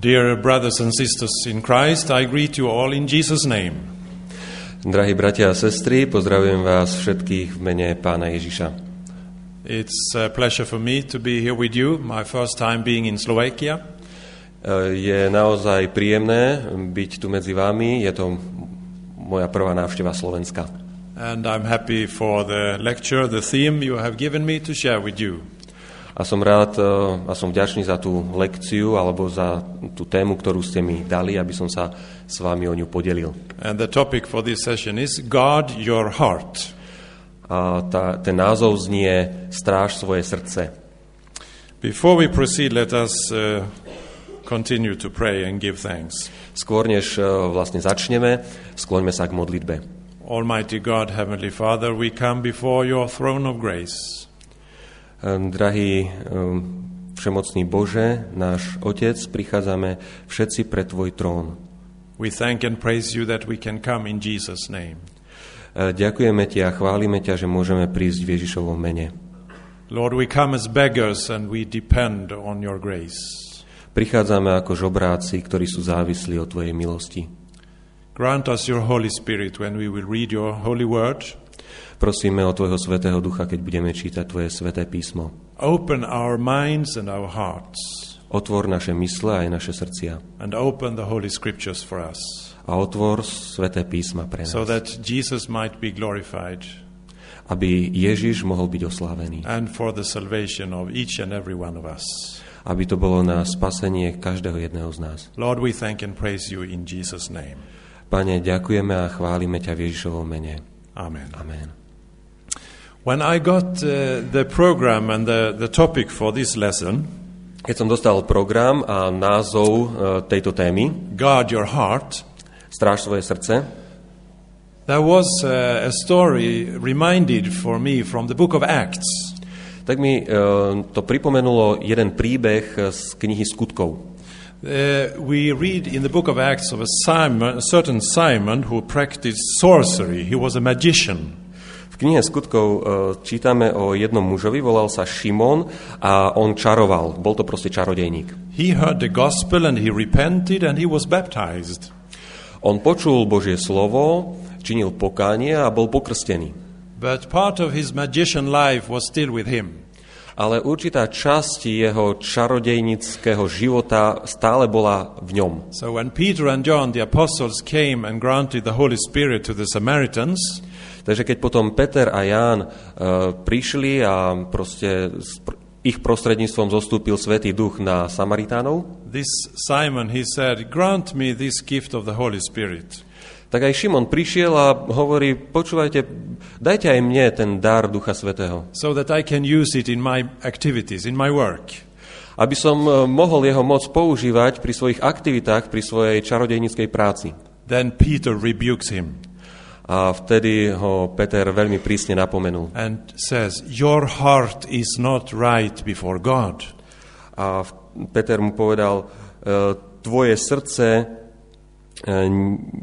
Dear brothers and sisters in Christ, I greet you all in Jesus' name. Drahí bratia a sestry, pozdravujem vás všetkých v mene Pána Ježiša. It's a pleasure for me to be here with you, my first time being in Slovakia. Je naozaj príjemné byť tu medzi vami, je to moja prvá návšteva Slovenska. And I'm happy for the lecture, the theme you have given me to share with you. A som rád e, a som vďačný za tú lekciu alebo za tú tému, ktorú ste mi dali, aby som sa s vami o ňu podelil. And the topic for this session is Guard your heart. A tá, ten názov znie Stráž svoje srdce. Before we proceed, let us uh, continue to pray and give thanks. Skôr než e, vlastne začneme, skloňme sa k modlitbe. Almighty God, Heavenly Father, we come before your throne of grace. Ehm, drahý ehm, všemocný Bože, náš Otec, prichádzame všetci pre Tvoj trón. We thank and praise you that we can come in Jesus' name. Ehm, ďakujeme Ti a chválime ťa, že môžeme prísť v Ježišovom mene. Lord, we come as beggars and we depend on your grace. Prichádzame ako žobráci, ktorí sú závislí od Tvojej milosti. Grant us your Holy Spirit when we will read your holy word. Prosíme o Tvojho Svetého Ducha, keď budeme čítať Tvoje Sveté písmo. Open our minds and our hearts. Otvor naše mysle aj naše srdcia. And open the Holy Scriptures for us. A otvor Sveté písma pre nás. So that Jesus might be glorified. Aby Ježiš mohol byť oslávený. And for the salvation of each and every one of us. Aby to bolo na spasenie každého jedného z nás. Lord, we thank and praise you in Jesus' name. Pane, ďakujeme a chválime ťa v Ježišovom mene. Amen. Amen. When I got uh, the program and the, the topic for this lesson, keď som dostal program a názov uh, tejto témy, Guard your heart, Stráž svoje srdce, there was uh, a story reminded for me from the book of Acts. Tak mi uh, to pripomenulo jeden príbeh z knihy Skutkov. Uh, we read in the book of Acts of a, Simon, a certain Simon who practiced sorcery. He was a magician knihe skutkov uh, čítame o jednom mužovi, volal sa Šimon a on čaroval. Bol to proste čarodejník. He heard the gospel and he repented and he was baptized. On počul Božie slovo, činil pokánie a bol pokrstený. But part of his magician life was still with him. Ale určitá časť jeho čarodejnického života stále bola v ňom. So when Peter and John, the apostles, came and granted the Holy Spirit to the Samaritans, Takže keď potom Peter a Ján uh, prišli a proste ich prostredníctvom zostúpil Svetý Duch na Samaritánov, this Simon, he said, grant me this gift of the Holy Spirit. Tak aj Šimon prišiel a hovorí, počúvajte, dajte aj mne ten dar Ducha Svetého. So that I can use it in my activities, in my work. Aby som e, mohol jeho moc používať pri svojich aktivitách, pri svojej čarodejníckej práci. Then Peter rebukes him. A vtedy ho Peter veľmi prísne napomenul. And says, your heart is not right before God. A Peter mu povedal, e, tvoje srdce e,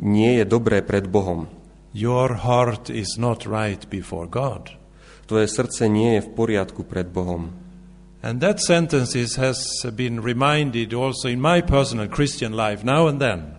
nie je dobré pred Bohom. Your heart is not right before God. Tvoje srdce nie je v poriadku pred Bohom. And that sentence has been reminded also in my personal Christian life now and then.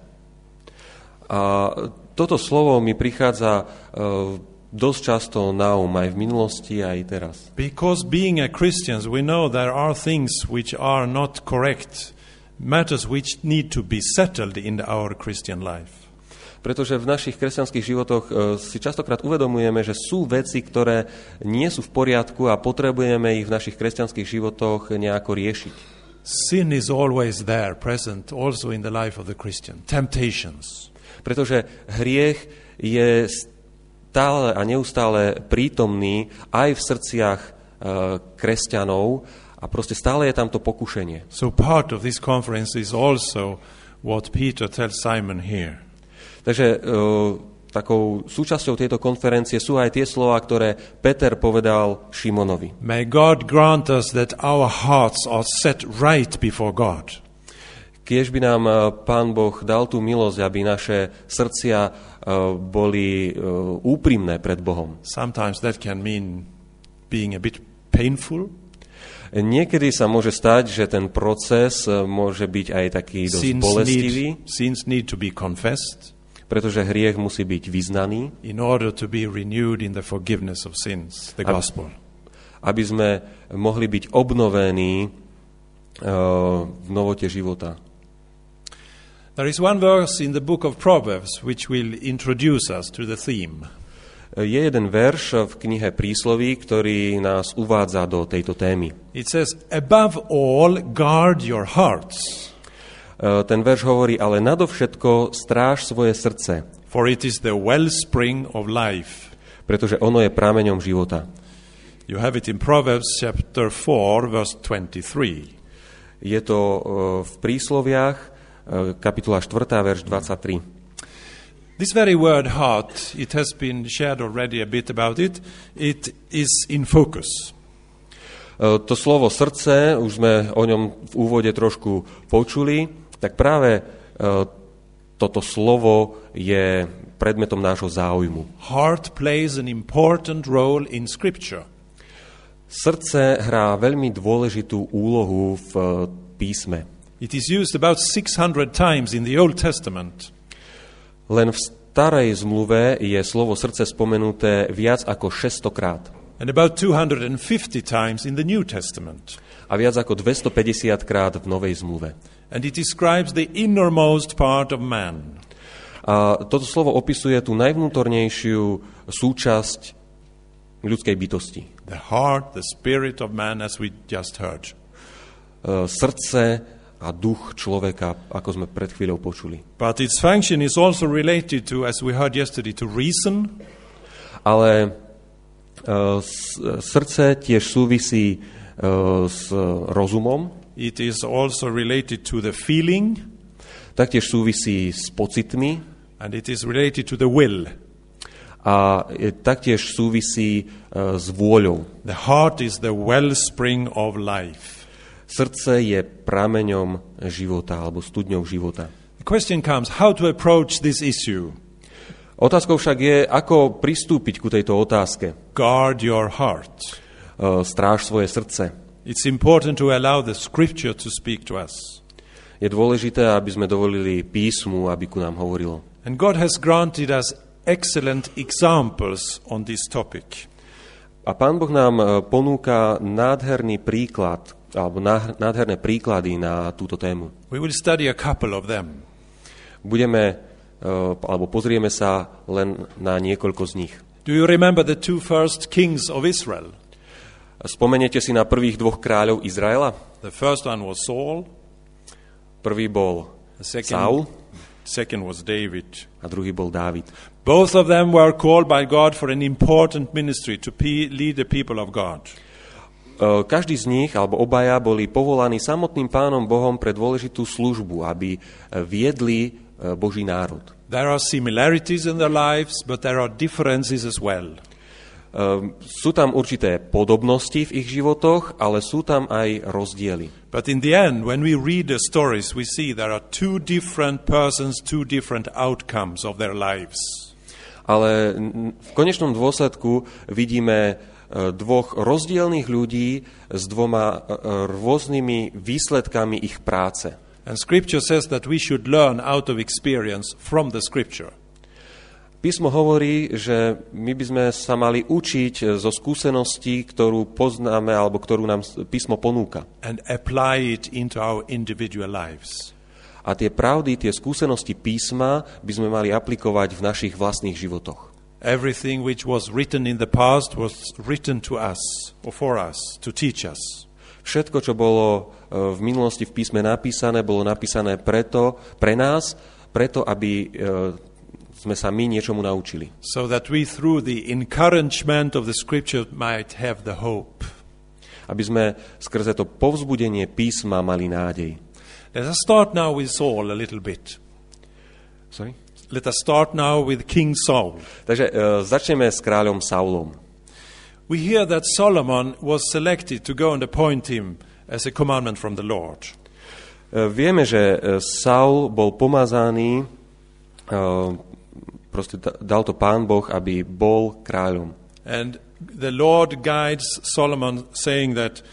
A toto slovo mi prichádza uh, dosť často na um aj v minulosti, aj teraz. Because being a Christians, we know there are things which are not correct, matters which need to be settled in our Christian life. Pretože v našich kresťanských životoch uh, si častokrát uvedomujeme, že sú veci, ktoré nie sú v poriadku a potrebujeme ich v našich kresťanských životoch nejako riešiť. Sin is always there, present also in the life of the Christian. Temptations. Pretože hriech je stále a neustále prítomný aj v srdciach e, kresťanov A proste stále je tam to pokušenie. So part of this conference is also what Peter tells Simon here. Takže uh, takou súčasťou tejto konferencie sú aj tie slova, ktoré Peter povedal Šimonovi. May God grant us that our hearts are set right before God. Kiež by nám uh, Pán Boh dal tú milosť, aby naše srdcia uh, boli uh, úprimné pred Bohom. Sometimes that can mean being a bit painful. Niekedy sa môže stať, že ten proces môže byť aj taký dosť Sins bolestivý, need, sins need to be confessed pretože hriech musí byť vyznaný, in order to be renewed in the forgiveness of sins, the gospel. aby sme mohli byť obnovení uh, v novote života. There is one verse in the book of Proverbs which will introduce us to the theme. Je jeden verš v knihe Prísloví, ktorý nás uvádza do tejto témy. It says, Above all, guard your hearts, Uh, Ten verš hovorí, ale nadovšetko stráž svoje srdce, for it is the wellspring of life. pretože ono je prámeňom života. You have it in Proverbs chapter 4, verse 23. Je to uh, v Prísloviach, kapitola 4, verš 23. This very word heart, it has been shared already a bit about it, it is in focus. Uh, To slovo srdce, už sme o ňom v úvode trošku počuli, tak práve uh, toto slovo je predmetom nášho záujmu. Heart plays an important role in Scripture. Srdce hrá veľmi dôležitú úlohu v uh, písme. It is used about 600 times in the Old Testament. Len v starej zmluve je slovo srdce spomenuté viac ako 600 krát. and about 250 times in the New Testament. A viac ako 250 krát v Novej zmluve. And it describes the innermost part of man. A toto slovo opisuje tú najvnútornejšiu súčasť ľudskej bytosti. The heart, the spirit of man, as we just heard. E, Srdce a duch človeka, ako sme pred chvíľou počuli. But its function is also related to, as we heard yesterday, to reason, Ale s- srdce tiež súvisí e, s rozumom, it is also related to the feeling, taktiež súvisí s pocitmi and it is related to the will. a e, taktiež súvisí e, s vôľou. The heart is the wellspring of life. Srdce je prameňom života alebo studňou života. The question comes how to approach this issue. Otázkou však je, ako pristúpiť ku tejto otázke. Guard your heart. E, Stráž svoje srdce. It's important to allow the scripture to speak to us. Je dôležité, aby sme dovolili písmu, aby ku nám hovorilo. And God has granted us excellent examples on this topic. A Pán Boh nám e, ponúka nádherný príklad, alebo ná- nádherné príklady na túto tému. We will study a couple of them. Budeme, e, alebo pozrieme sa len na niekoľko z nich. Do you remember the two first kings of Israel? Spomeniete si na prvých dvoch kráľov Izraela? The first one was Saul, Prvý bol the second, Saul second was David. a druhý bol Dávid. Both of them were called by God for an important ministry to lead the people of God. E, Každý z nich, alebo obaja, boli povolaní samotným pánom Bohom pre dôležitú službu, aby e, viedli e, Boží národ. There are similarities in their lives, but there are differences as well. Sú tam určité podobnosti v ich životoch, ale sú tam aj rozdiely. But in the end, when we read the stories, we see there are two different persons, two different outcomes of their lives. Ale v konečnom dôsledku vidíme dvoch rozdielných ľudí s dvoma e, rôznymi výsledkami ich práce. And Scripture says that we should learn out of experience from the Scripture. Písmo hovorí, že my by sme sa mali učiť e, zo skúseností, ktorú poznáme alebo ktorú nám písmo ponúka. and apply it into our individual lives. A tie pravdy, tie skúsenosti písma by sme mali aplikovať v našich vlastných životoch. Everything which was written in the past was written to us or for us to teach us. Všetko, čo bolo e, v minulosti v písme napísané, bolo napísané preto, pre nás, preto, aby e, sme sa my niečomu naučili. So that we, through the encouragement of the Scripture, might have the hope. aby sme skrze to povzbudenie písma mali nádej. Let us start now with Saul a little bit. Sorry? Let us start now with King Saul. Takže uh, začneme s kráľom Saulom. We hear that Solomon was selected to go and appoint him as a commandment from the Lord. Uh, vieme, že uh, Saul bol pomazaný, uh, proste da- dal to pán Boh, aby bol kráľom. And the Lord guides Solomon saying that,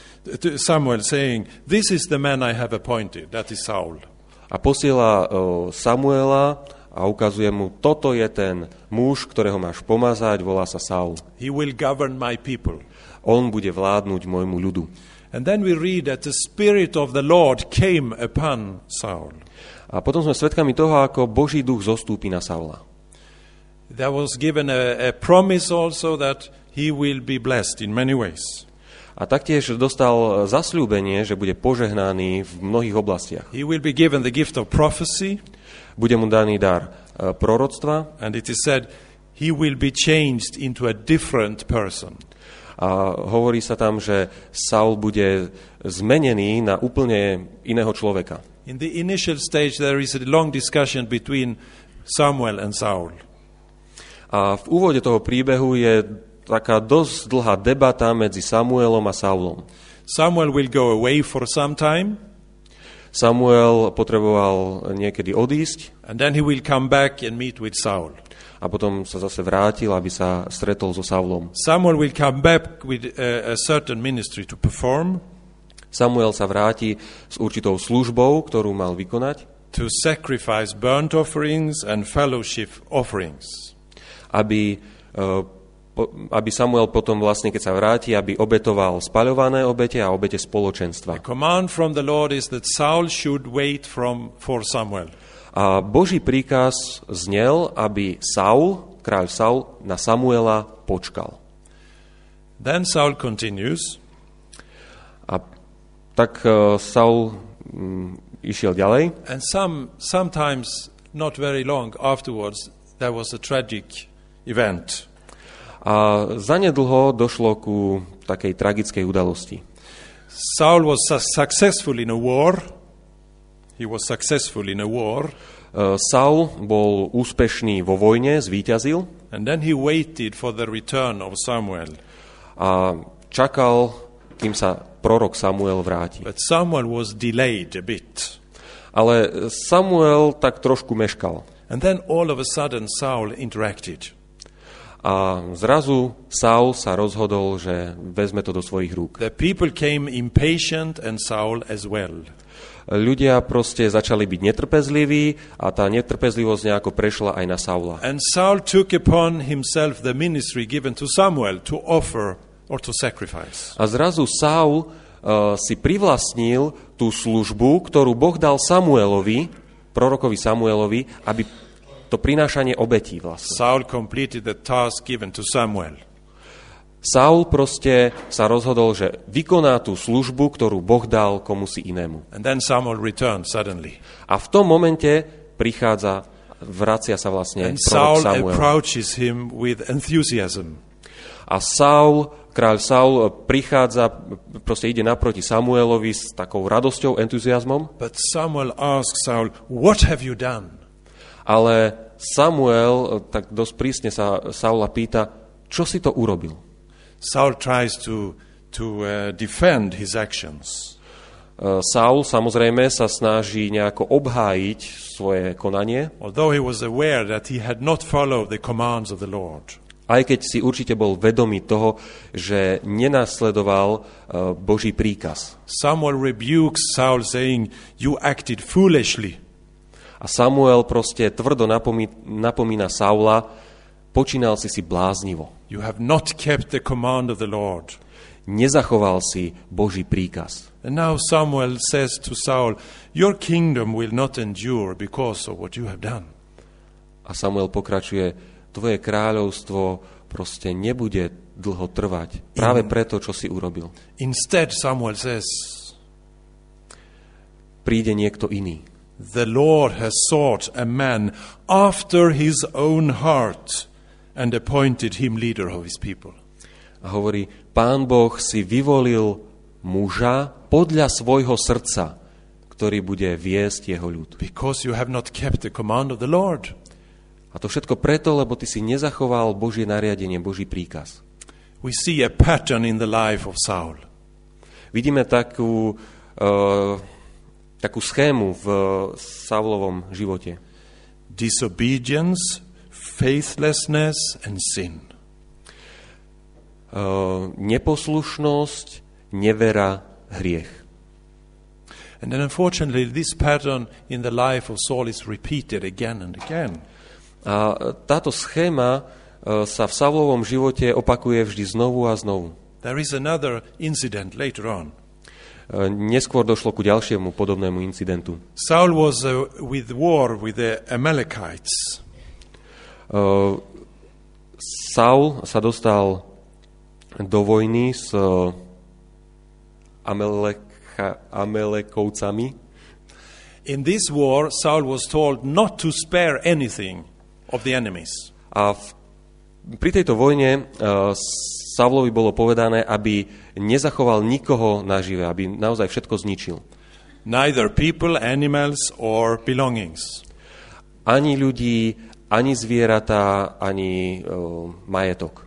Samuel saying, This is the man I have appointed, that is Saul. A posiela Samuela a ukazuje mu, toto je ten muž, ktorého máš pomazať, volá sa Saul. He will govern my people. On bude vládnuť môjmu ľudu. And then we read that the Spirit of the Lord came upon Saul. A potom sme svedkami toho, ako Boží duch zostúpi na Saula. There was given a, a promise also that he will be blessed in many ways. A taktiež dostal zasľúbenie, že bude požehnaný v mnohých oblastiach. He will be given the gift of prophecy, Bude mu daný dar e, proroctva and it is said he will be changed into a different person. a hovorí sa tam, že Saul bude zmenený na úplne iného človeka. In the initial stage, there is a long discussion between Samuel and Saul. A v úvode toho príbehu je taká dosť dlhá debata medzi Samuelom a Saulom. Samuel will go away for some time, Samuel potreboval niekedy odísť and then he will come back and meet with Saul. a potom sa zase vrátil, aby sa stretol so Saulom. Samuel will come back with a, a certain ministry to perform, Samuel sa vráti s určitou službou, ktorú mal vykonať, to sacrifice burnt offerings and fellowship offerings. aby, po- aby Samuel potom vlastne, keď sa vráti, aby obetoval spaľované obete a obete spoločenstva. A Boží príkaz znel, aby Saul, kráľ Saul, na Samuela počkal. Then Saul continues, A tak eh, Saul mm, išiel ďalej and some, sometimes not very long afterwards, there was a tragic event. A zanedlho došlo ku takej tragickej udalosti. Saul was su- successful in a war. He was successful in a war, Eh, Saul bol úspešný vo vojne, zvíťazil and then he waited for the return of Samuel. a čakal, kým sa prorok Samuel vráti. But Samuel was delayed a bit. Ale Samuel tak trošku meškal. And then all of a sudden, Saul interacted. A zrazu Saul sa rozhodol, že vezme to do svojich rúk. The people came impatient, and Saul as well. Ľudia proste začali byť netrpezliví a tá netrpezlivosť nejako prešla aj na Saula. And Saul took upon himself the ministry given to Samuel to offer or to sacrifice. A zrazu Saul uh, si privlastnil tú službu, ktorú Boh dal Samuelovi, prorokovi Samuelovi, aby to prinášanie obetí vlastne. Saul completed the task given to Samuel. Saul proste sa rozhodol, že vykoná tú službu, ktorú Boh dal komu si inému. And then Samuel returned suddenly. A v tom momente prichádza, vracia sa vlastne And Saul Samuel. approaches him with enthusiasm. A Saul, kráľ Saul prichádza, proste ide naproti Samuelovi s takou radosťou, entuziasmom, But Samuel asks Saul, What have you done? Ale Samuel eh, tak dosť prísne sa Saula pýta, čo si to urobil? Saul tries to, to uh, defend his actions. Eh, Saul samozrejme sa snaží nejako obhájiť svoje konanie, aj keď si určite bol vedomý toho, že nenasledoval eh, Boží príkaz. Samuel rebukes Saul, saying, You acted foolishly. A Samuel proste tvrdo napomí, napomína Saula, počínal si si bláznivo. You have not kept the command of the Lord. Nezachoval si Boží príkaz. And now Samuel says to Saul, Your kingdom will not endure because of what you have done. A Samuel pokračuje, tvoje kráľovstvo proste nebude dlho trvať. Práve preto, čo si urobil. Instead, Samuel says, Príde niekto iný. The Lord has sought a man after his own heart and appointed him leader of his people. A hovorí, pán Boh si vyvolil muža podľa svojho srdca, ktorý bude viesť jeho ľud. Because you have not kept the command of the Lord. A to všetko preto, lebo ty si nezachoval Božie nariadenie, Boží príkaz. We see a pattern in the life of Saul. Vidíme takú, uh, takú schému v Saulovom živote. Disobedience, faithlessness and sin. Uh, neposlušnosť, nevera, hriech. And then unfortunately this pattern in the life of Saul is repeated again and again. A táto schéma uh, sa v Saulovom živote opakuje vždy znovu a znovu. There is another incident later on. Uh, neskôr došlo ku ďalšiemu podobnému incidentu. Saul was uh, with war with the Amalekites. Uh, Saul sa dostal do vojny s uh, Amelecha, Amelekovcami. In this war, Saul was told not to spare anything of the enemies. A v, pri tejto vojne uh, Saulovi bolo povedané, aby nezachoval nikoho nažive, aby naozaj všetko zničil. Neither people, animals, or belongings. Ani ľudí, ani zvieratá, ani uh, majetok.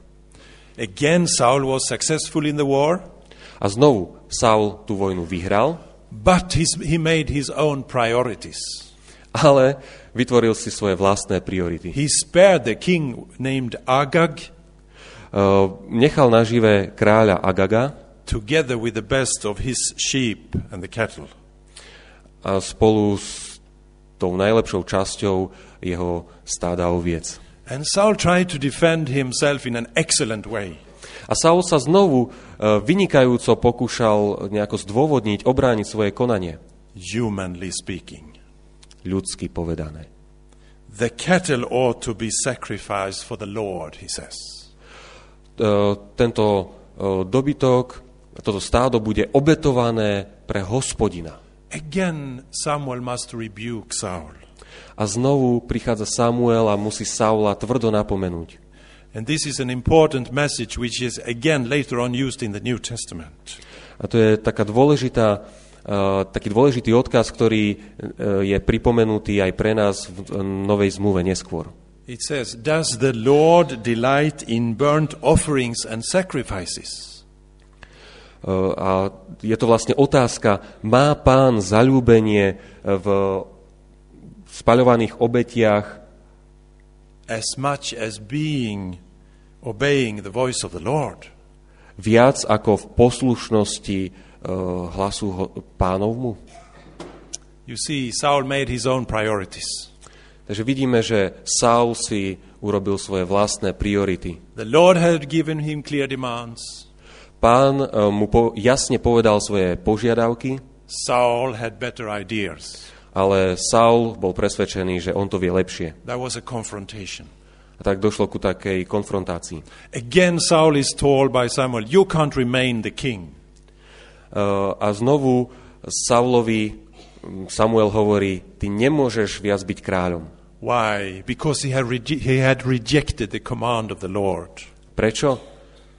Again, Saul was successful in the war, A znovu Saul tú vojnu vyhral, but his, he made his own priorities. ale vytvoril si svoje vlastné priority. He spared the king named Agag nechal nažive kráľa Agaga together with the best of his sheep and the cattle. a spolu s tou najlepšou časťou jeho stáda oviec. And Saul tried to defend himself in an excellent way. A Saul sa znovu uh, vynikajúco pokúšal nejako zdôvodniť, obrániť svoje konanie, humanly speaking. ľudsky povedané. The cattle ought to be sacrificed for the Lord, he says. Uh, tento uh, dobytok, toto stádo bude obetované pre hospodina. Again, Samuel must rebuke Saul. A znovu prichádza Samuel a musí Saula tvrdo napomenúť. And this is an important message which is again later on used in the New Testament. A to je taká dôležitá, uh, taký dôležitý odkaz, ktorý uh, je pripomenutý aj pre nás v uh, Novej zmluve neskôr. It says, Does the Lord delight in burnt offerings and sacrifices? A je to vlastne otázka, má pán zalúbenie v spaľovaných obetiach As much as being, obeying the voice of the Lord. viac ako v poslušnosti uh, hlasu pánovmu? You see, Saul made his own priorities. Takže vidíme, že Saul si urobil svoje vlastné priority. The Lord had given him clear demands. Pán uh, mu po, jasne povedal svoje požiadavky, Saul had better ideas. ale Saul bol presvedčený, že on to vie lepšie. That was a confrontation. A tak došlo ku takej konfrontácii. Again, Saul is told by Samuel, You can't remain the king. Uh, a znovu Saulovi mm, Samuel hovorí, ty nemôžeš viac byť kráľom. Why? Because he had, rege- he had rejected the command of the Lord. Prečo?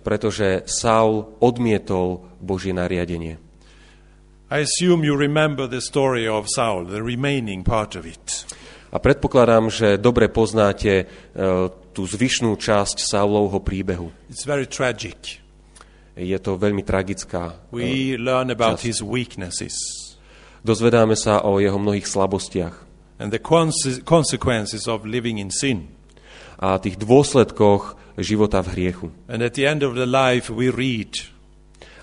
Pretože Saul odmietol Božie nariadenie. I assume you remember the story of Saul, the remaining part of it. A predpokladám, že dobre poznáte uh, tú zvyšnú časť Saulovho príbehu. It's very tragic. Je to veľmi tragická. uh, We learn about časť. his weaknesses Dozvedáme sa o jeho mnohých slabostiach and the conse- consequences of living in sin. a tých dôsledkoch života v hriechu. And at the end of the life, we read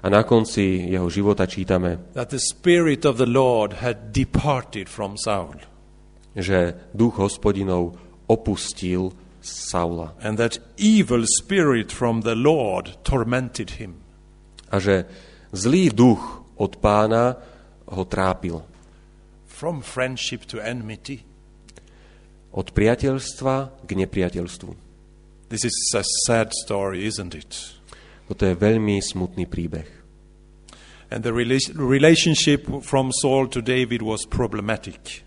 A na konci jeho života čítame, that the Spirit of the Lord had departed from Saul, že duch hospodinov opustil Saula and that evil spirit from the Lord tormented him. a že zlý duch od pána ho trápil. From friendship to enmity. Od priateľstva k nepriateľstvu. This is a sad story, isn't it? Toto je veľmi smutný príbeh. And the rela- relationship from Saul to David was problematic.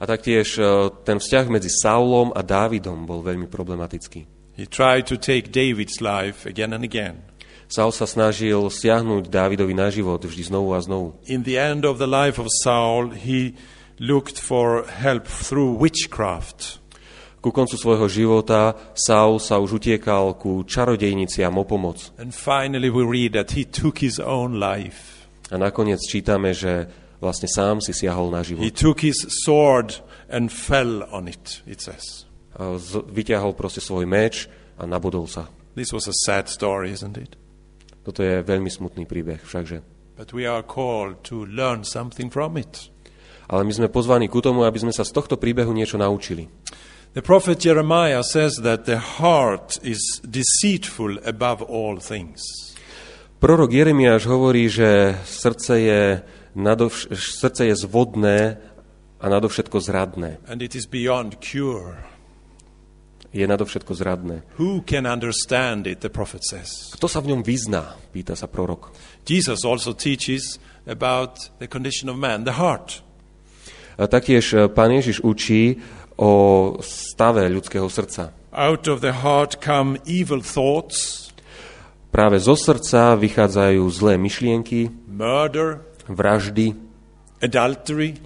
A taktiež e, ten vzťah medzi Saulom a Dávidom bol veľmi problematický. He tried to take David's life again and again. Saul sa snažil stiahnuť Dávidovi na život vždy znovu a znovu. In the end of the life of Saul, he looked for help through witchcraft. Ku koncu svojho života Saul sa už utiekal ku čarodejniciam o pomoc. And finally, we read that he took his own life. A nakoniec čítame, že vlastne sám si siahol na He život. took his sword and fell on it, it says. A Vyťahol proste svoj meč a nabodol sa. This was a sad story, isn't it? Toto je veľmi smutný príbeh všakže. But we are called to learn something from it. Ale my sme pozvaní ku tomu, aby sme sa z tohto príbehu niečo naučili. The prophet Jeremiah says that the heart is deceitful above all things. Prorok Jeremiáš hovorí, že srdce je, nadovš- srdce je zvodné a nadovšetko zradné. And it is beyond cure. Je nadovšetko zradné. Who can understand it, the prophet says. Kto sa v ňom vyzná, pýta sa prorok. Jesus also teaches about the condition of man, the heart. A taktiež e, pán Ježiš učí o stave ľudského srdca. Out of the heart come evil thoughts, Práve zo srdca vychádzajú zlé myšlienky, murder, vraždy, adultery, e,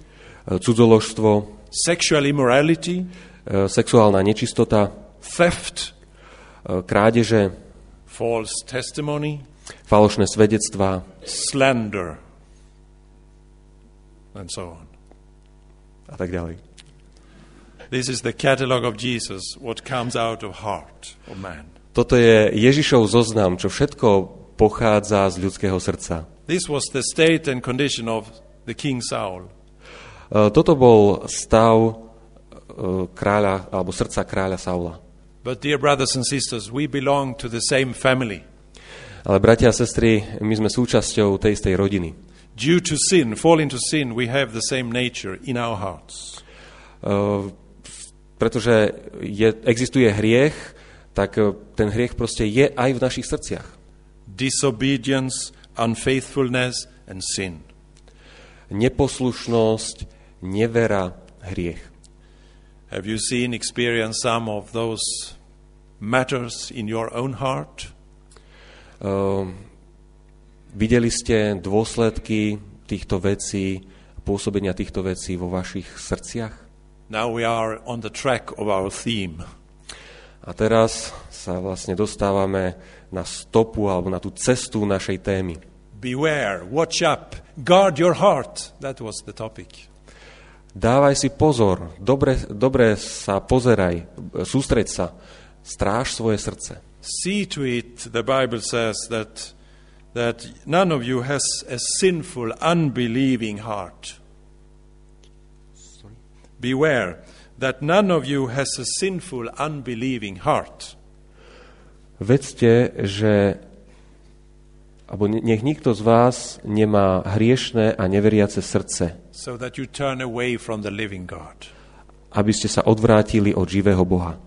cudzoložstvo, sexual immorality, e, sexuálna nečistota, theft, e, krádeže, false testimony, falošné svedectvá slander, and so on. a tak ďalej. This is the catalog of Jesus, what comes out of heart of man. Toto je Ježišov zoznam, čo všetko pochádza z ľudského srdca. This was the state and condition of the king Saul. E, Toto bol stav e, kráľa, alebo srdca kráľa Saula. But dear brothers and sisters, we belong to the same family. Ale bratia a sestry, my sme súčasťou tej istej rodiny. Due to sin, fall into sin, we have the same nature in our hearts. E, Pretože je, existuje hriech, tak ten hriech proste je aj v našich srdciach. Disobedience, unfaithfulness, and sin. Neposlušnosť, nevera, hriech. Have you seen, experienced some of those matters in your own heart? Uh, videli ste dôsledky týchto vecí, pôsobenia týchto vecí vo vašich srdciach? Now we are on the track of our theme. A teraz sa vlastne dostávame na stopu alebo na tú cestu našej témy. Beware, watch up, guard your heart. That was the topic. Dávaj si pozor, dobre, dobre sa pozeraj, sústreď sa, stráž svoje srdce. See to it, the Bible says, that, that none of you has a sinful, unbelieving heart. Beware that none of you has a sinful, unbelieving heart. Vedzte, že alebo ne- nech nikto z vás nemá hriešné a neveriace srdce, so that you turn away from the living God. aby ste sa odvrátili od živého Boha.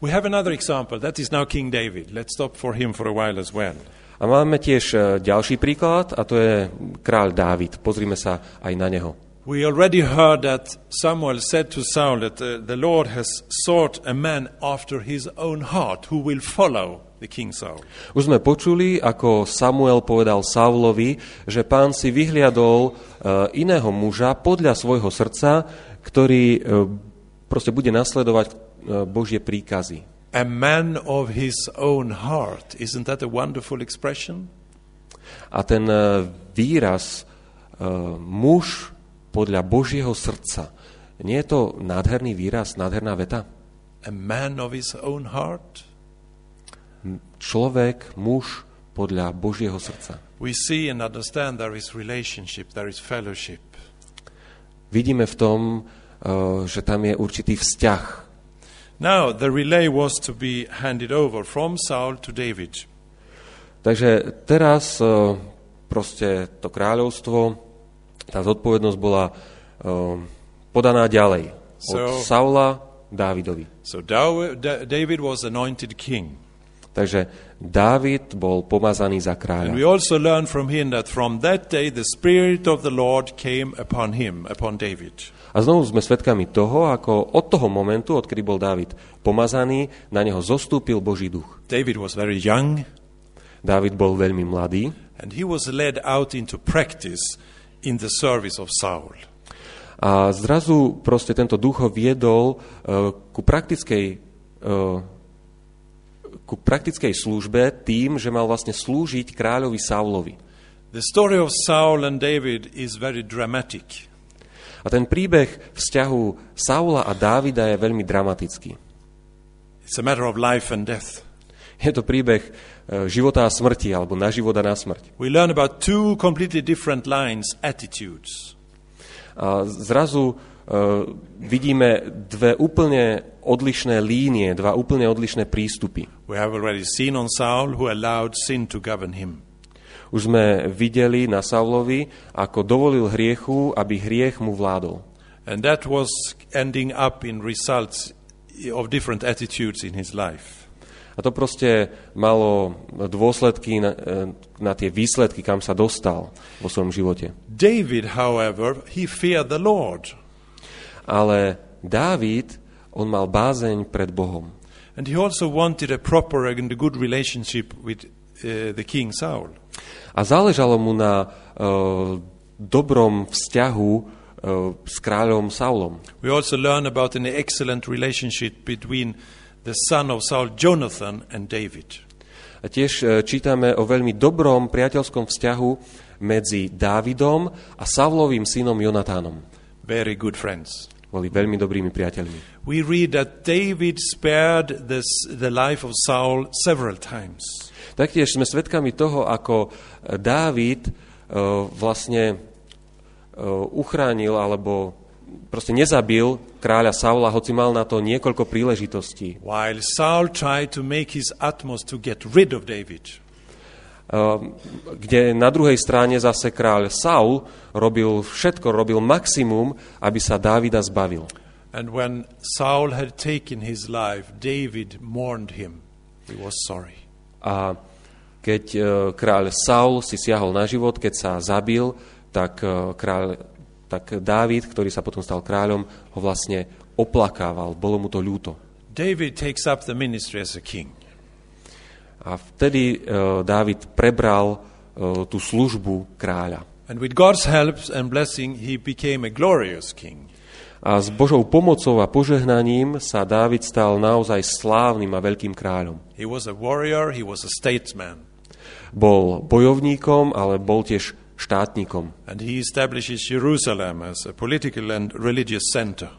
We have another example. That is now King David. Let's stop for him for a while as well. A máme tiež e, ďalší príklad, a to je kráľ Dávid. Pozrime sa aj na neho. We already heard that Samuel said to Saul that uh, the Lord has sought a man after his own heart who will follow the king Saul. Už sme počuli, ako Samuel povedal Saulovi, že pán si vyhliadol e, iného muža podľa svojho srdca, ktorý e, proste bude nasledovať e, Božie príkazy. A man of his own heart. Isn't that a wonderful expression? A ten výraz muž podľa Božieho srdca, nie je to nádherný výraz, nádherná veta? A man of his own heart? Človek, muž podľa Božieho srdca. We see and understand there is relationship, there is fellowship. Vidíme v tom, e, že tam je určitý vzťah. Now, the relay was to be handed over from Saul to David. Takže teraz e, proste to kráľovstvo, tá zodpovednosť bola e, podaná ďalej. Od So- Saula Dávidovi. So David was anointed king. Takže Dávid bol pomazaný za And we kráľa. also learn from him that from that day the Spirit of the Lord came upon him, upon David. A znovu sme svedkami toho, ako od toho momentu, odkedy bol Dávid pomazaný, na neho zostúpil Boží duch. David was very young. Dávid bol veľmi mladý and he was led out into practice in the service of Saul. a zrazu proste tento duch ho viedol uh, ku praktickej uh, ku praktickej službe tým, že mal vlastne slúžiť kráľovi Saulovi. The story of Saul and David is very dramatic. A ten príbeh vzťahu Saula a Dávida je veľmi dramatický. It's a matter of life and death. Je to príbeh e, života a smrti, alebo na život a na smrť. We learn about two completely different lines, attitudes. A zrazu vidíme dve úplne odlišné línie, dva úplne odlišné prístupy. We have already seen on Saul who allowed sin to govern him. Už sme videli na Saulovi, ako dovolil hriechu, aby hriech mu vládol. And that was ending up in results of different attitudes in his life. A to proste malo dôsledky na, e, na tie výsledky, kam sa dostal vo svojom živote. David, however, he feared the Lord. Ale Dávid, on mal bázeň pred Bohom. And he also wanted a proper and a good relationship with uh, the king Saul. A záležalo mu na uh, dobrom vzťahu uh, s kráľom Saulom. We also learn about an excellent relationship between the son of Saul, Jonathan, and David. A tiež uh, čítame o veľmi dobrom priateľskom vzťahu medzi Dávidom a Saulovým synom Jonatánom. Very good friends. Boli veľmi dobrými priateľmi. We read that David spared this, the life of Saul several times. Taktiež sme svedkami toho, ako Dávid uh, vlastne uh, uchránil alebo proste nezabil kráľa Saula, hoci mal na to niekoľko príležitostí. While Saul tried to make his utmost to get rid of David. Uh, kde na druhej strane zase kráľ Saul robil všetko, robil maximum, aby sa Dávida zbavil. And when Saul had taken his life, David mourned him. He was sorry. A keď uh, kráľ Saul si siahol na život, keď sa zabil, tak, uh, kráľ, tak Dávid, ktorý sa potom stal kráľom, ho vlastne oplakával, bolo mu to ľúto. David takes up the ministry as a king. A vtedy uh, Dávid prebral uh, tú službu kráľa. And with God's help and blessing, he became a glorious king. A s Božou pomocou a požehnaním sa Dávid stal naozaj slávnym a veľkým kráľom. He was a warrior, he was a statesman. Bol bojovníkom, ale bol tiež štátnikom. And he establishes Jerusalem as a political and religious center.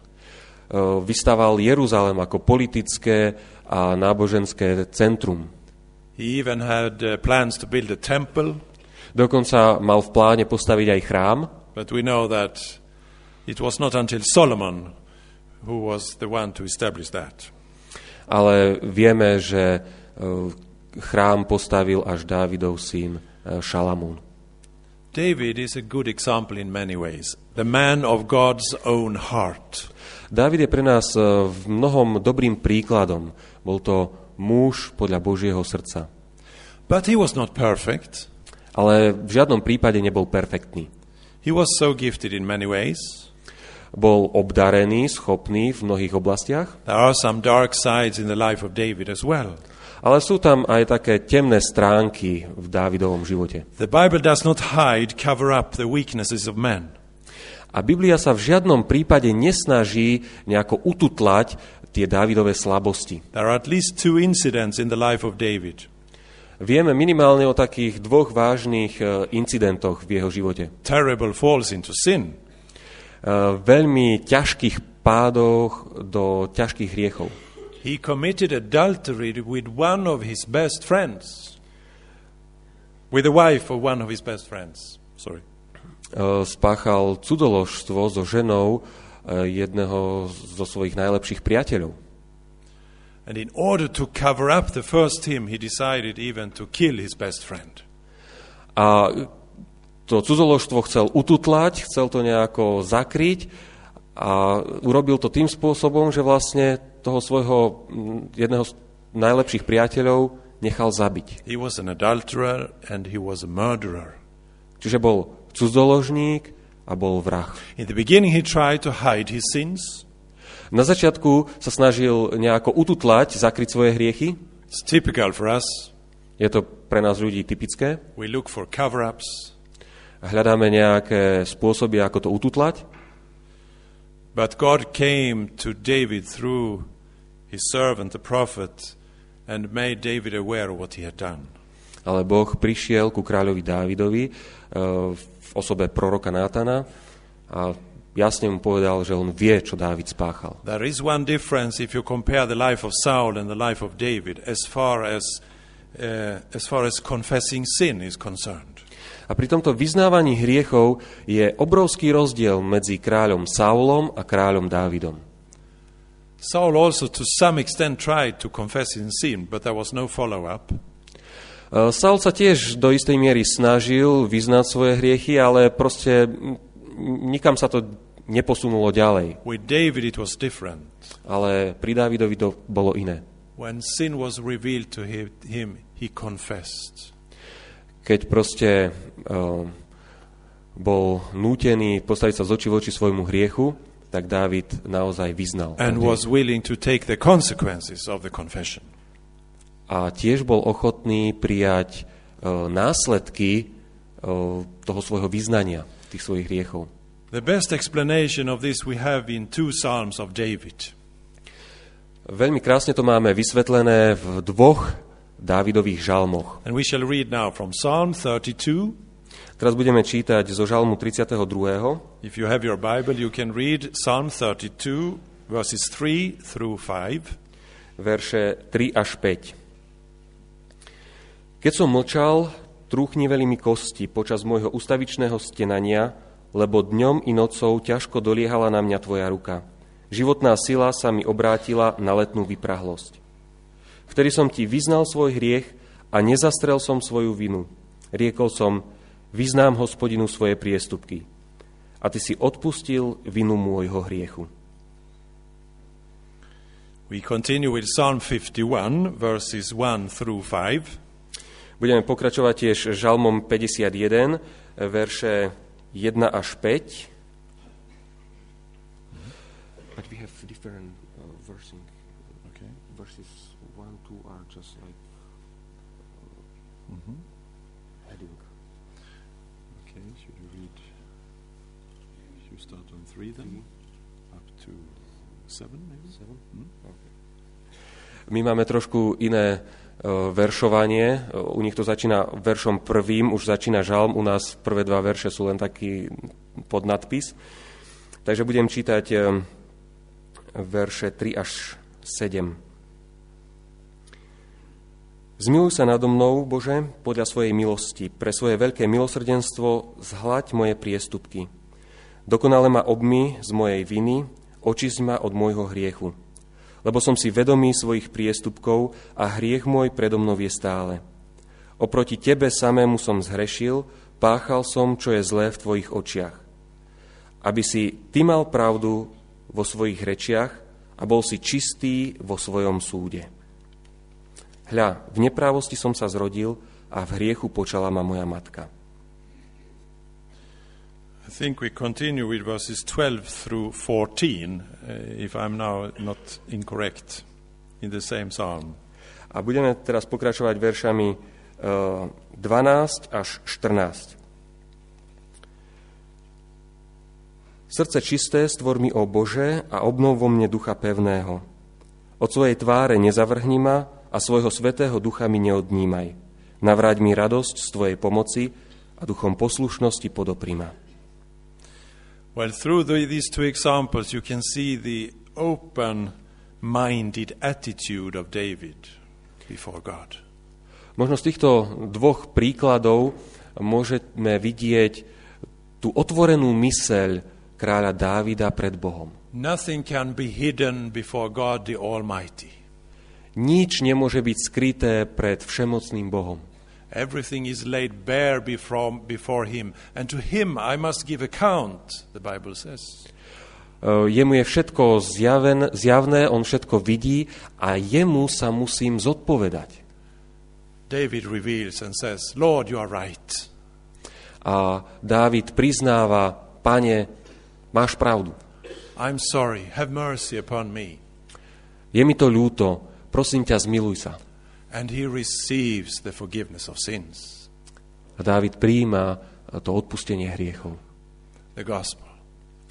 Uh, Vystaval Jeruzalem ako politické a náboženské centrum. He even had uh, plans to build a temple, Dokonca mal v pláne postaviť aj chrám, but we know that it was not until Solomon who was the one to establish that. ale vieme, že uh, chrám postavil až Dávidov syn uh, Šalamún. David is a good example in many ways. The man of God's own heart. Dávid je pre nás uh, v mnohom dobrým príkladom. Bol to muž podľa Božieho srdca. But he was not perfect. Ale v žiadnom prípade nebol perfektný. He was so gifted in many ways. Bol obdarený, schopný v mnohých oblastiach, There are some dark sides in the life of David as well. ale sú tam aj také temné stránky v Dávidovom živote. The Bible does not hide, cover up the weaknesses of men. A Biblia sa v žiadnom prípade nesnaží nejako ututlať tie Dávidové slabosti. There are at least two incidents in the life of David. Vieme minimálne o takých dvoch vážnych e, incidentoch v jeho živote. Terrible falls into sin. E, Veľmi ťažkých pádoch do ťažkých hriechov. He committed adultery with one of his best friends. With the wife of one of his best friends. Sorry. E, Spáchal cudoložstvo so ženou jedného zo svojich najlepších priateľov. And in order to cover up the first him, he decided even to kill his best friend. A to cudzoložstvo chcel ututlať, chcel to nejako zakryť a urobil to tým spôsobom, že vlastne toho svojho jedného z najlepších priateľov nechal zabiť. He was an adulterer and he was a murderer. Čiže bol cudzoložník a bol vrah. In the beginning, he tried to hide his sins. Na začiatku sa snažil nejako ututlať, zakryť svoje hriechy. It's typical for us. Je to pre nás ľudí typické. We look for cover ups. Hľadáme nejaké spôsoby, ako to ututlať. But God came to David through his servant, the prophet, and made David aware of what he had done. Ale Boh prišiel ku kráľovi Dávidovi v osobe proroka Nátana a jasne mu povedal, že on vie, čo Dávid spáchal. There is one difference if you compare the life of Saul and the life of David as far as, uh, as, far as confessing sin is concerned. A pri tomto vyznávaní hriechov je obrovský rozdiel medzi kráľom Saulom a kráľom Dávidom. Saul also, to some extent, tried to confess his sin, but there was no follow up. Eh, Saul sa tiež do istej miery snažil vyznať svoje hriechy, ale proste nikam sa to neposunulo ďalej. With David, it was different. Ale pri Dávidovi to bolo iné. When sin was revealed to hi- him, he confessed. Keď proste uh, bol nútený postaviť sa z očí voči svojmu hriechu, tak Dávid naozaj vyznal. And was willing to take the consequences of the confession. A tiež bol ochotný prijať uh, následky uh, toho svojho vyznania, tých svojich hriechov. The best explanation of this we have in two Psalms of David. Veľmi krásne to máme vysvetlené v dvoch Dávidových žalmoch. And we shall read now from Psalm 32. Teraz budeme čítať zo žalmu 32. If you have your Bible, you can read Psalm 32, verses 3 through 5. verše 3 až 5. Keď som mlčal, trúchniveli mi kosti počas môjho ustavičného stenania, lebo dňom i nocou ťažko doliehala na mňa tvoja ruka. Životná sila sa mi obrátila na letnú vyprahlosť. Vtedy som ti vyznal svoj hriech a nezastrel som svoju vinu. Riekol som, vyznám hospodinu svoje priestupky. A ty si odpustil vinu môjho hriechu. We continue with Psalm 51, verses 1 through 5. Budeme pokračovať tiež žalmom 51, verše 1 až 5. But we have different uh, versing. Okay. Verses 1, 2 are just like uh, heading. Okay, should you read? Should you start on 3 then? Up to 7 maybe? Hmm? My máme trošku iné veršovanie. Uh, U nich to začína veršom prvým, už začína žalm, u nás prvé dva verše sú len taký podnadpis. Takže budem čítať um, verše 3 až 7. Zmiluj sa nado mnou, Bože, podľa svojej milosti. Pre svoje veľké milosrdenstvo zhlaď moje priestupky. Dokonale ma obmy z mojej viny, očisť ma od môjho hriechu. Lebo som si vedomý svojich priestupkov a hriech môj predo mnou je stále. Oproti Tebe samému som zhrešil, páchal som, čo je zlé v Tvojich očiach. Aby si Ty mal pravdu vo svojich rečiach a bol si čistý vo svojom súde. Hľa, v neprávosti som sa zrodil a v hriechu počala ma moja matka. I think we continue with verses 12 through 14, uh, if I'm now not incorrect, in the same psalm. A budeme teraz pokračovať veršami eh, 12 až 14. Srdce čisté stvor mi, o Bože, a obnov vo mne ducha pevného. Od svojej tváre nezavrhni ma a svojho svetého ducha mi neodnímaj. Navráť mi radosť z Tvojej pomoci a duchom poslušnosti podopri ma. Well, through the, these two examples, you can see the open minded attitude of David before God. Možno z týchto dvoch príkladov môžeme vidieť tú otvorenú myseľ kráľa Dávida pred Bohom. Nothing can be hidden before God the Almighty. Nič nemôže byť skryté pred všemocným Bohom. Everything is laid bare before, before Him, and to Him I must give account, the Bible says. E, Jemu je všetko zjaven, zjavné, on všetko vidí a jemu sa musím zodpovedať. David reveals and says, Lord, you are right. A Dávid priznáva, pane, máš pravdu. I'm sorry. Have mercy upon me. Je mi to ľúto, prosím ťa, zmiluj sa. And he receives the forgiveness of sins, A Dávid prijíma to odpustenie hriechov. the gospel.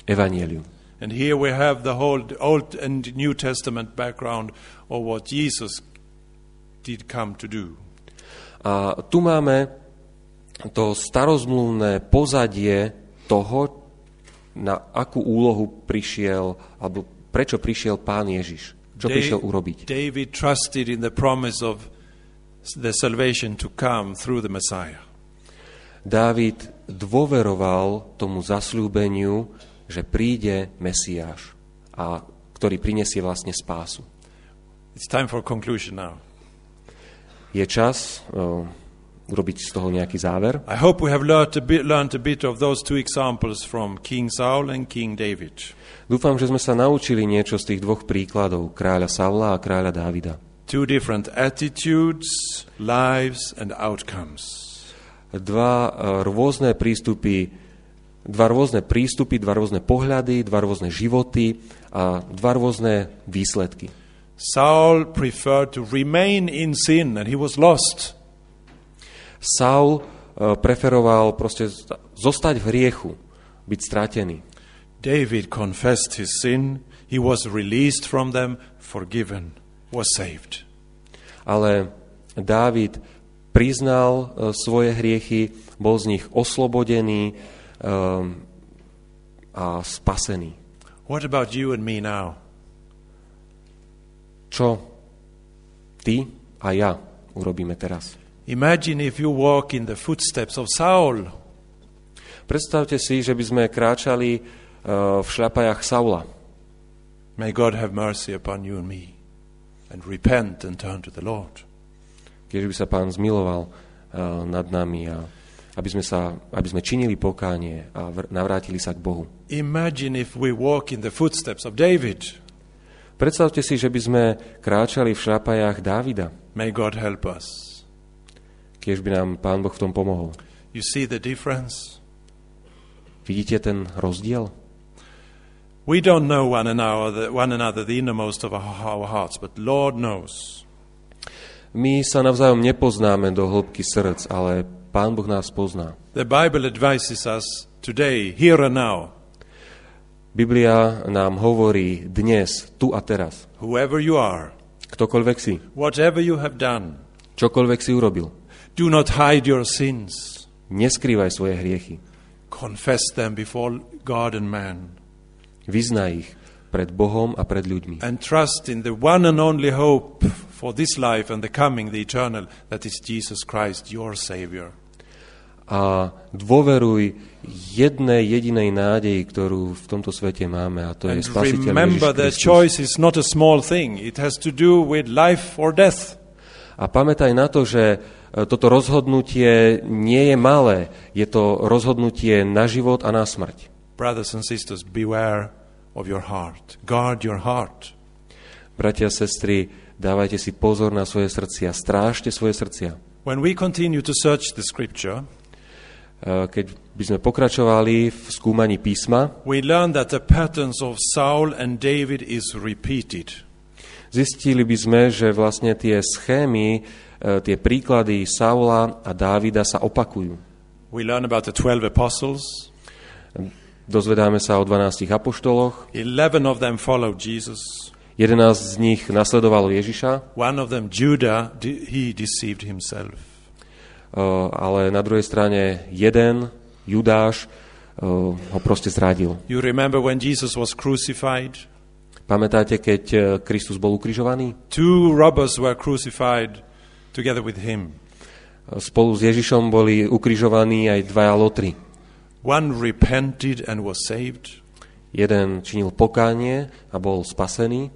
Evangelium. And here we have the whole Old and New Testament background of what Jesus did come to do. A tu máme to starozmluvné pozadie toho, na akú úlohu prišiel, alebo prečo prišiel pán Ježiš. Čo Da- prišiel urobiť. David trusted in the promise of the salvation to come through the Messiah. Dávid dôveroval tomu zasľúbeniu, že príde Mesiáš, a ktorý prinesie vlastne spásu. It's time for conclusion now. Je čas uh, urobiť z toho nejaký záver. I hope we have learned a bit, learned a bit of those two examples from King Saul and King David. Dúfam, že sme sa naučili niečo z tých dvoch príkladov, kráľa Savla a kráľa Dávida. Two different attitudes, lives, and outcomes. Dva uh, rôzne prístupy, dva rôzne prístupy, dva rôzne pohľady, dva rôzne životy a dva rôzne výsledky. Saul preferred to remain in sin and he was lost. Saul uh, preferoval proste zostať v hriechu, byť stratený. David confessed his sin, he was released from them, forgiven, was saved. Ale Dávid priznal uh, svoje hriechy, bol z nich oslobodený um, a spasený. What about you and me now? Čo ty a ja urobíme teraz? Imagine if you walk in the footsteps of Saul. Predstavte si, že by sme kráčali v šľapajach Saula. May God have mercy upon you and me and repent and turn to the Lord. keď by sa pán zmiloval uh, nad nami a aby sme, sa, aby sme činili pokánie a vr- navrátili sa k Bohu. Imagine if we walk in the footsteps of David. Predstavte si, že by sme kráčali v šľapajách Dávida, May God help us. keď by nám pán Boh v tom pomohol. You see the difference? Vidíte ten rozdiel? We don't know one another, one another the innermost of our hearts, but Lord knows. My sa navzájom nepoznáme do hĺbky srdc, ale pán Boh nás pozná. The Bible advises us today, here and now, Biblia nám hovorí dnes, tu a teraz. whoever you are, Ktokoľvek si, whatever you have done, čokoľvek si urobil, do not hide your sins. neskrývaj svoje hriechy. Confess them before God and man. Vyznaj ich pred Bohom a pred ľuďmi. And trust in the one and only hope for this life and the coming, the eternal, that is Jesus Christ, your Savior. a dôveruj jednej jedinej nádeji, ktorú v tomto svete máme, a to je And Spasiteľ remember that choice is not a small thing, it has to do with life or death. A pamätaj na to, že e, toto rozhodnutie nie je malé. Je to rozhodnutie na život a na smrť. Brothers and sisters, beware of your heart. Guard your heart. Bratia a sestry, dávajte si pozor na svoje srdcia, strážte svoje srdcia. When we continue to search the scripture, E, Keď by sme pokračovali v skúmaní písma, we learn that the patterns of Saul and David is repeated. zistili by sme, že vlastne tie schémy, e, tie príklady Saula a Dávida sa opakujú. We learn about the 12 apostles. Dozvedáme sa o 12 apoštoloch, 11 of them followed Jesus. 11 z nich nasledovalo Ježiša, One of them, Judah, he deceived himself. uh, ale na druhej strane jeden, Judáš, uh, ho proste zradil. You remember when Jesus was crucified? Pamätáte, keď Kristus bol ukrižovaný? Two robbers were crucified together with him. Spolu s Ježišom boli ukrižovaní aj dvaja lotry. One repented and was saved. Jeden činil pokánie a bol spasený,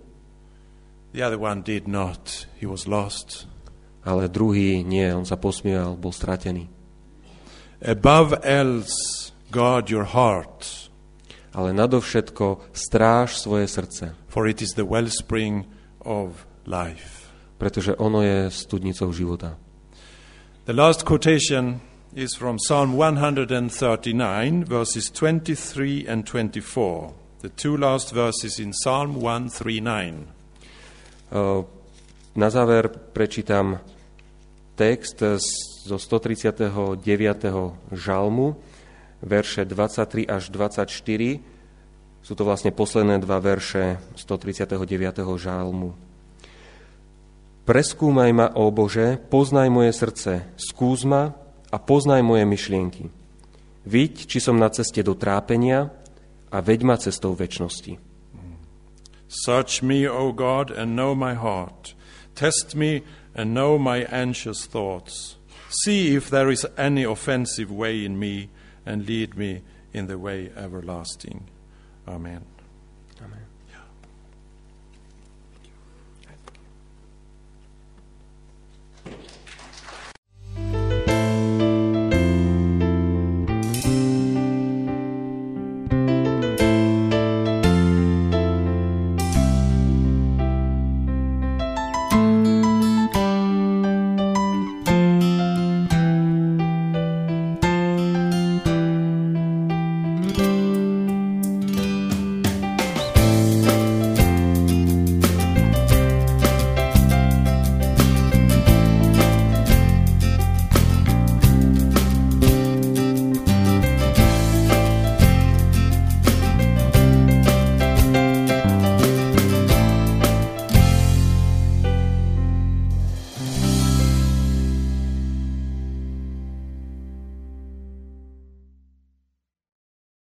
The other one did not. He was lost. ale druhý nie, on sa posmieval, bol stratený. Above else, guard your heart, Ale nadovšetko stráž svoje srdce, for it is the wellspring of life. pretože ono je studnicou života. The last quotation is from Psalm 139, verses 23 and 24. The two last verses in Psalm 139. Uh, Na záver prečítam text zo 139. žalmu, verše 23 až 24. Sú to vlastne posledné dva verše 139. žalmu. Preskúmaj ma, ó Bože, poznaj moje srdce, skús ma a poznaj moje myšlienky. Viď, či som na ceste do trápenia a veď ma cestou väčšnosti. Search me, O God, and know my heart. Test me and know my anxious thoughts. See if there is any offensive way in me and lead me in the way everlasting. Amen.